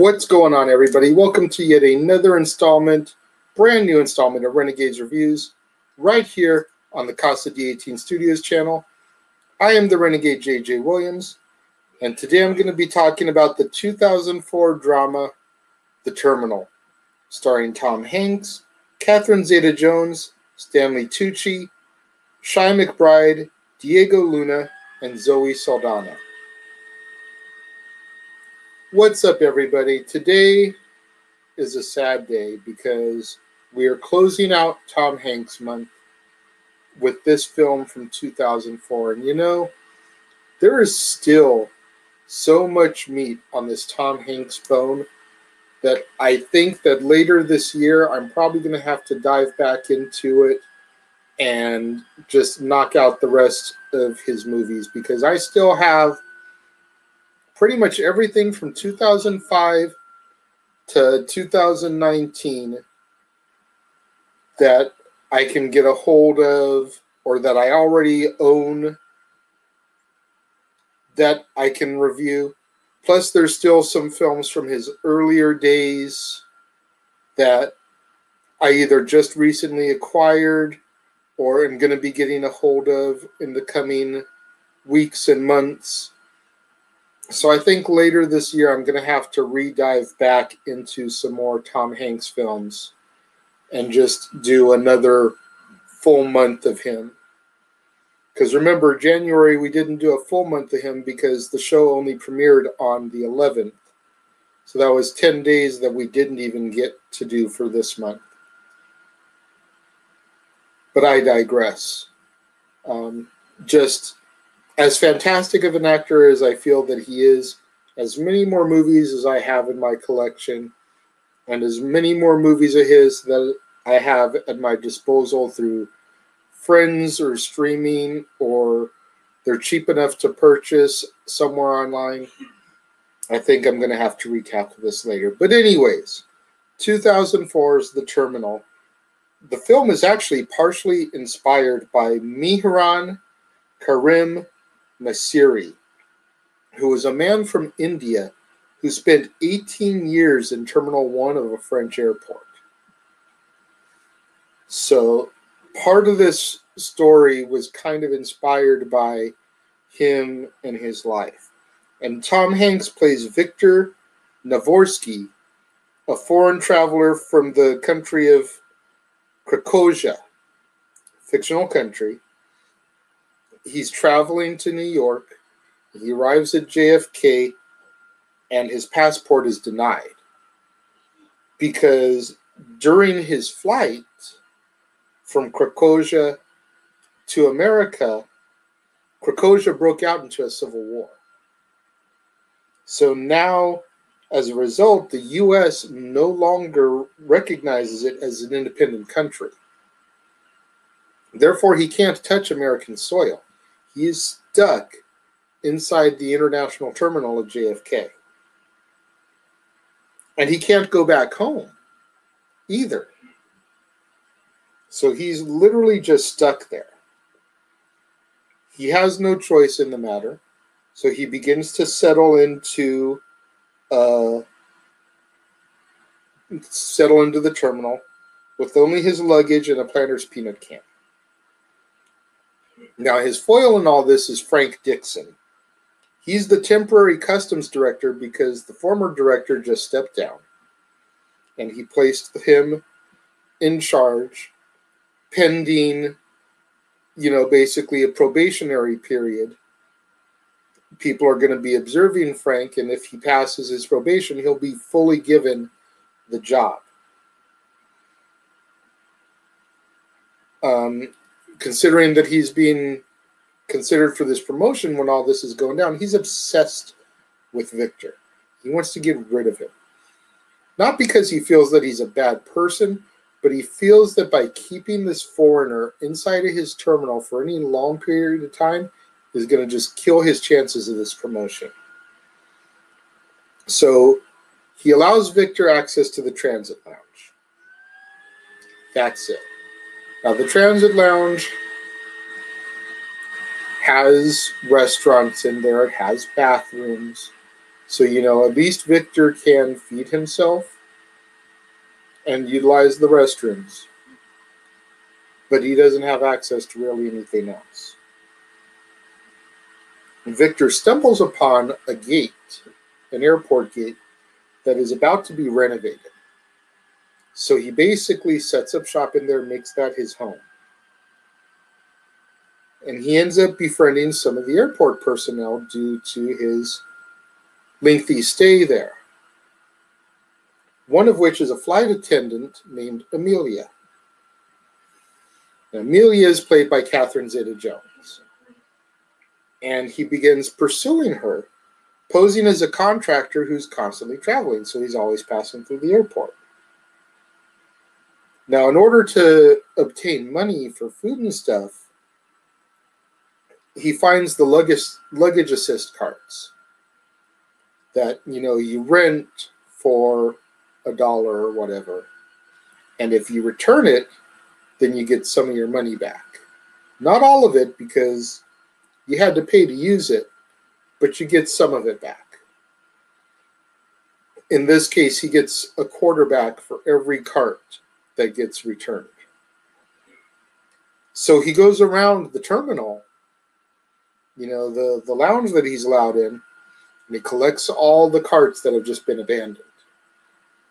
What's going on, everybody? Welcome to yet another installment, brand new installment of Renegades Reviews, right here on the Casa D18 Studios channel. I am the Renegade JJ Williams, and today I'm going to be talking about the 2004 drama, The Terminal, starring Tom Hanks, Catherine Zeta Jones, Stanley Tucci, Chi McBride, Diego Luna, and Zoe Saldana. What's up, everybody? Today is a sad day because we are closing out Tom Hanks month with this film from 2004. And you know, there is still so much meat on this Tom Hanks bone that I think that later this year I'm probably going to have to dive back into it and just knock out the rest of his movies because I still have pretty much everything from 2005 to 2019 that I can get a hold of or that I already own that I can review. Plus, there's still some films from his earlier days that I either just recently acquired or am going to be getting a hold of in the coming weeks and months. So I think later this year I'm going to have to re-dive back into some more Tom Hanks films and just do another full month of him. Because remember, January we didn't do a full month of him because the show only premiered on the 11th. So that was 10 days that we didn't even get to do for this month. But I digress. Um, just as fantastic of an actor as I feel that he is, as many more movies as I have in my collection, and as many more movies of his that I have at my disposal through friends or streaming or they're cheap enough to purchase somewhere online. I think I'm going to have to recap this later. But, anyways, 2004 is The Terminal. The film is actually partially inspired by Mehran Karim Nasseri, who was a man from India who spent 18 years in Terminal 1 of a French airport. So part of this story was kind of inspired by him and his life. And Tom Hanks plays Victor Navorski, a foreign traveler from the country of Krakozhia, fictional country, he's traveling to New York. He arrives at JFK and his passport is denied because during his flight from Krakozhia to America, Krakozhia broke out into a civil war. So now, as a result, the U.S. no longer recognizes it as an independent country. Therefore, he can't touch American soil. He is stuck inside the international terminal of JFK. And he can't go back home either. So he's literally just stuck there. He has no choice in the matter. So he begins to settle into uh, settle into the terminal with only his luggage and a Planters peanut can. Now, his foil in all this is Frank Dixon. He's the temporary customs director because the former director just stepped down. And he placed him in charge pending, you know, basically a probationary period. People are going to be observing Frank, and if he passes his probation, he'll be fully given the job. Um, considering that he's being considered for this promotion when all this is going down, he's obsessed with Victor. He wants to get rid of him. Not because he feels that he's a bad person, but he feels that by keeping this foreigner inside of his terminal for any long period of time is going to just kill his chances of this promotion. So he allows Victor access to the transit lounge. That's it. Now, the Transit Lounge has restaurants in there, it has bathrooms. So, you know, at least Victor can feed himself and utilize the restrooms, but he doesn't have access to really anything else. Victor stumbles upon a gate, an airport gate, that is about to be renovated. So he basically sets up shop in there, makes that his home. And he ends up befriending some of the airport personnel due to his lengthy stay there. One of which is a flight attendant named Amelia. Now, Amelia is played by Catherine Zeta Jones. And he begins pursuing her, posing as a contractor who's constantly traveling, so he's always passing through the airport. Now, in order to obtain money for food and stuff, he finds the luggage luggage assist carts that you know you rent for a dollar or whatever, and if you return it, then you get some of your money back. Not all of it because you had to pay to use it, but you get some of it back. In this case, he gets a quarterback for every cart that gets returned. So he goes around the terminal, you know, the, the lounge that he's allowed in, and he collects all the carts that have just been abandoned.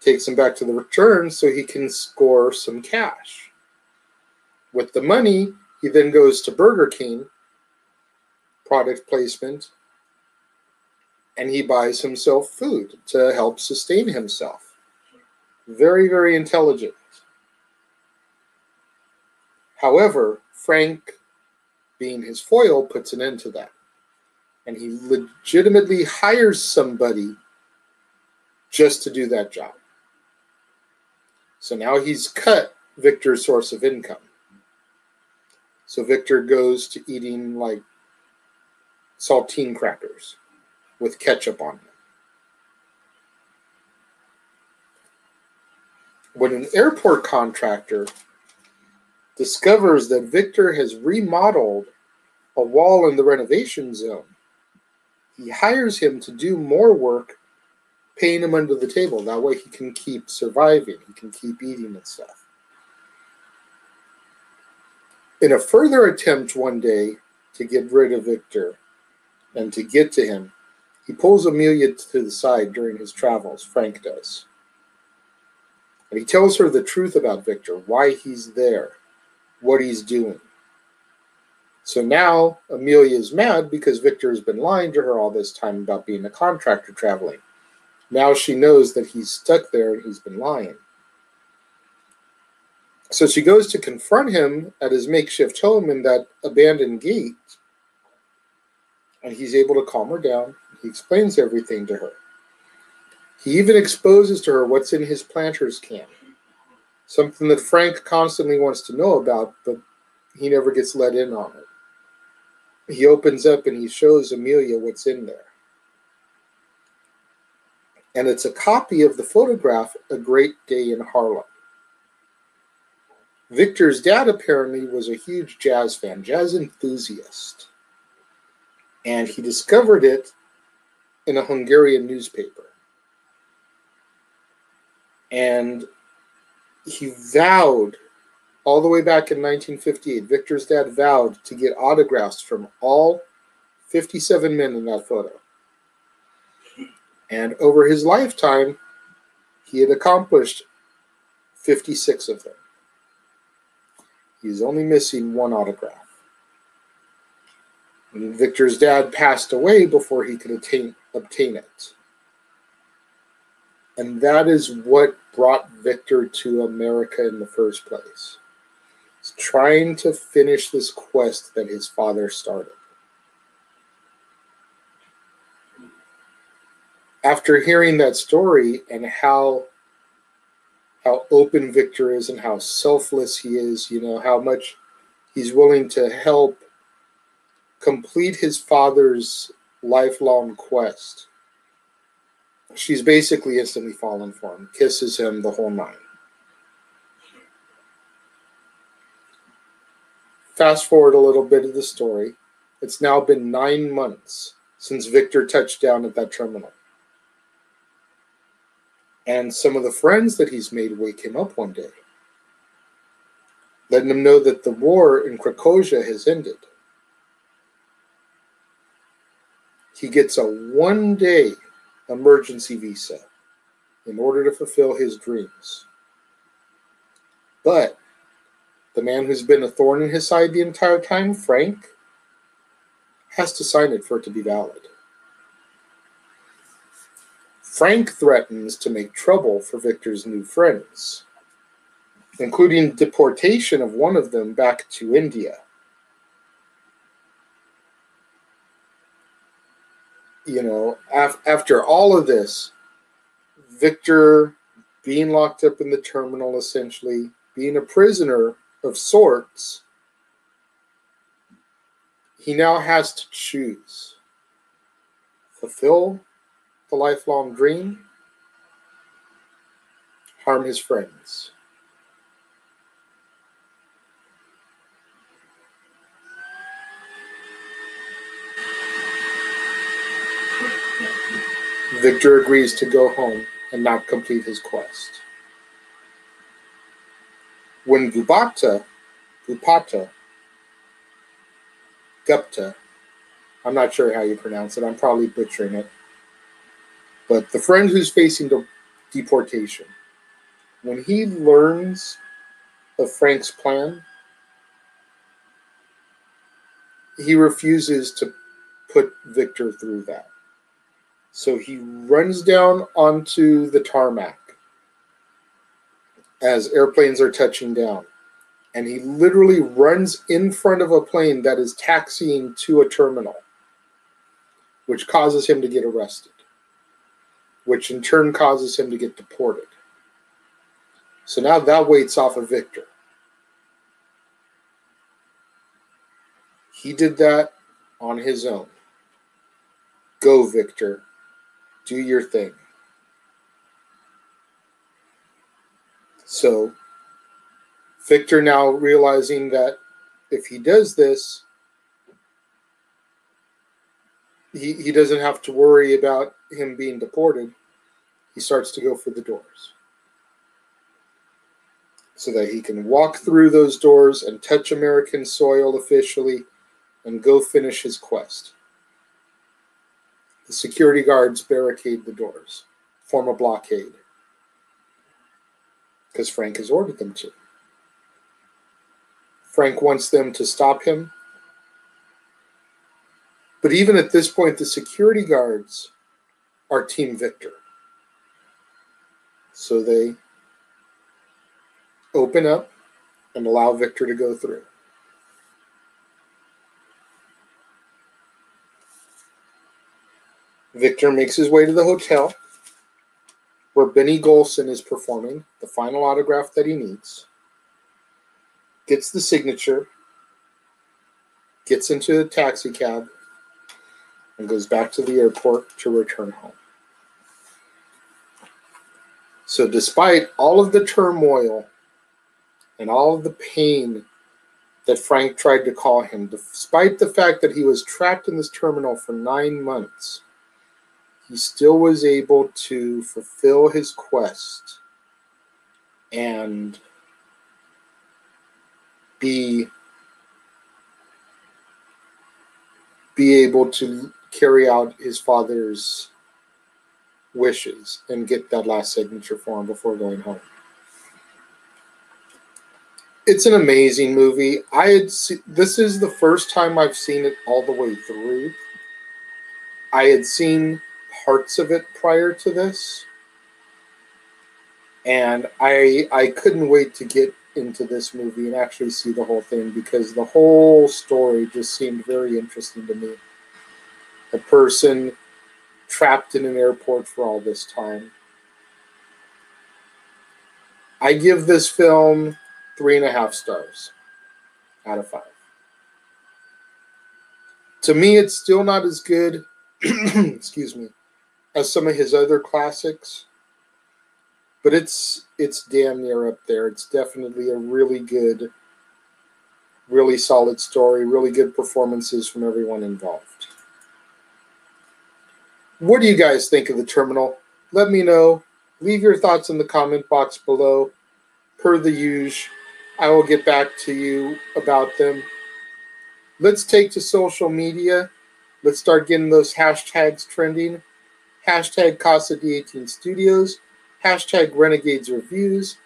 Takes them back to the return so he can score some cash. With the money, he then goes to Burger King, product placement, and he buys himself food to help sustain himself. Very, very intelligent. However, Frank, being his foil, puts an end to that. And he legitimately hires somebody just to do that job. So now he's cut Victor's source of income. So Victor goes to eating like saltine crackers with ketchup on them. When an airport contractor discovers that Victor has remodeled a wall in the renovation zone. He hires him to do more work, paying him under the table. That way he can keep surviving, he can keep eating and stuff. In a further attempt one day to get rid of Victor and to get to him, he pulls Amelia to the side during his travels, Frank does. And he tells her the truth about Victor, why he's there what he's doing. So now Amelia is mad because Victor has been lying to her all this time about being a contractor traveling. Now she knows that he's stuck there and he's been lying. So she goes to confront him at his makeshift home in that abandoned gate. And he's able to calm her down. He explains everything to her. He even exposes to her what's in his Planters can something that Frank constantly wants to know about, but he never gets let in on it. He opens up and he shows Amelia what's in there. And it's a copy of the photograph, A Great Day in Harlem. Victor's dad apparently was a huge jazz fan, jazz enthusiast. And he discovered it in a Hungarian newspaper. And he vowed all the way back in 1958. Victor's dad vowed to get autographs from all 57 men in that photo. And over his lifetime, he had accomplished 56 of them. He's only missing one autograph. And Victor's dad passed away before he could attain, obtain it. And that is what brought Victor to America in the first place. He's trying to finish this quest that his father started. After hearing that story and how how open Victor is and how selfless he is, you know, how much he's willing to help complete his father's lifelong quest she's basically instantly fallen for him, kisses him the whole night. Fast forward a little bit of the story. It's now been nine months since Victor touched down at that terminal. And some of the friends that he's made wake him up one day, letting him know that the war in Krakozhia has ended. He gets a one day emergency visa in order to fulfill his dreams. But the man who's been a thorn in his side the entire time, Frank, has to sign it for it to be valid. Frank threatens to make trouble for Victor's new friends, including deportation of one of them back to India. You know, af- after all of this, Victor being locked up in the terminal, essentially, being a prisoner of sorts, he now has to choose fulfill the lifelong dream, harm his friends. Victor agrees to go home and not complete his quest. When Gupata, Gupata, Gupta, I'm not sure how you pronounce it, I'm probably butchering it, but the friend who's facing deportation, when he learns of Frank's plan, he refuses to put Victor through that. So he runs down onto the tarmac as airplanes are touching down. And he literally runs in front of a plane that is taxiing to a terminal, which causes him to get arrested, which in turn causes him to get deported. So now that weights off of Victor. He did that on his own. Go, Victor. Do your thing. So, Victor now realizing that if he does this, he, he doesn't have to worry about him being deported. He starts to go for the doors so that he can walk through those doors and touch American soil officially and go finish his quest. The security guards barricade the doors, form a blockade, because Frank has ordered them to. Frank wants them to stop him. But even at this point, the security guards are Team Victor. So they open up and allow Victor to go through. Victor makes his way to the hotel where Benny Golson is performing the final autograph that he needs, gets the signature, gets into a taxi cab, and goes back to the airport to return home. So, despite all of the turmoil and all of the pain that Frank tried to call him, despite the fact that he was trapped in this terminal for nine months, he still was able to fulfill his quest and be be able to carry out his father's wishes and get that last signature for him before going home. It's an amazing movie. I had this is the first time I've seen it all the way through. I had seen parts of it prior to this. And I I couldn't wait to get into this movie and actually see the whole thing because the whole story just seemed very interesting to me. A person trapped in an airport for all this time. I give this film three and a half stars out of five. To me, it's still not as good, excuse me, as some of his other classics, but it's it's damn near up there. It's definitely a really good, really solid story, really good performances from everyone involved. What do you guys think of the terminal? Let me know Leave your thoughts in the comment box below. Per the usual, I will get back to you about them. Let's take to social media. Let's start getting those hashtags trending. Hashtag Casa D18 Studios, hashtag Renegades Reviews,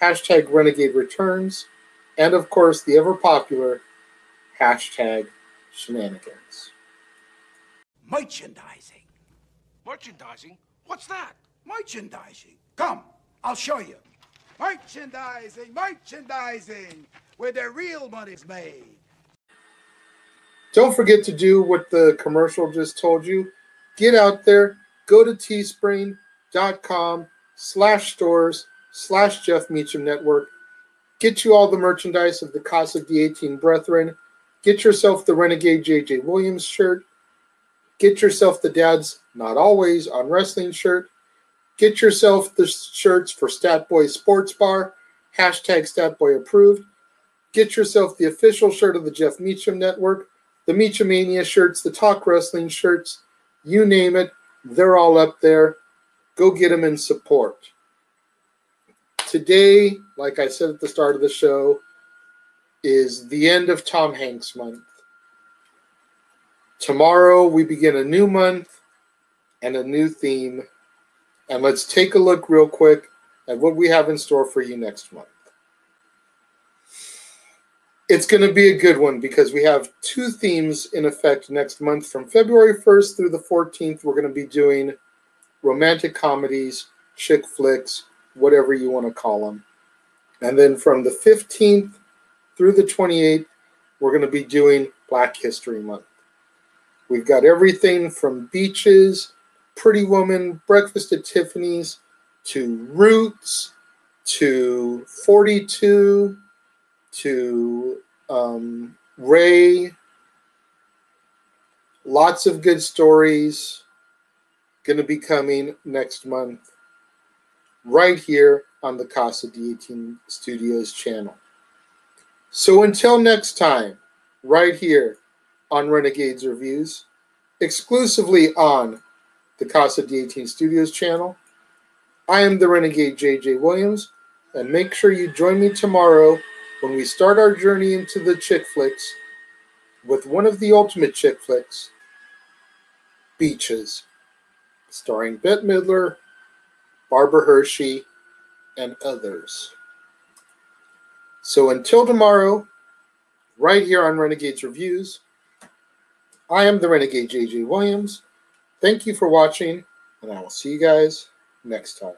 hashtag Renegade Returns, and of course the ever popular hashtag Shenanigans. Merchandising. Merchandising? What's that? Merchandising. Come, I'll show you. Merchandising, merchandising, where the real money's made. Don't forget to do what the commercial just told you. Get out there, go to teespring.com slash stores slash Jeff Meacham Network. Get you all the merchandise of the Casa D18 Brethren. Get yourself the Renegade JJ Williams shirt. Get yourself the Dad's Not Always on Wrestling shirt. Get yourself the shirts for Statboy Sports Bar, hashtag Statboy approved. Get yourself the official shirt of the Jeff Meacham Network, the Meachamania shirts, the Talk Wrestling shirts, you name it, they're all up there. Go get them in support. Today, like I said at the start of the show, is the end of Tom Hanks month. Tomorrow, we begin a new month and a new theme. And let's take a look real quick at what we have in store for you next month. It's going to be a good one because we have two themes in effect next month. From February 1st through the 14th, we're going to be doing romantic comedies, chick flicks, whatever you want to call them. And then from the 15th through the 28th, we're going to be doing Black History Month. We've got everything from beaches, Pretty Woman, Breakfast at Tiffany's, to Roots, to 42, to um, Ray. Lots of good stories going to be coming next month, right here on the Casa D18 Studios channel. So until next time, right here on Renegades Reviews, exclusively on the Casa D18 Studios channel, I am the Renegade JJ Williams, and make sure you join me tomorrow when we start our journey into the chick flicks with one of the ultimate chick flicks, Beaches, starring Bette Midler, Barbara Hershey, and others. So until tomorrow, right here on Renegades Reviews, I am the Renegade JJ Williams. Thank you for watching, and I will see you guys next time.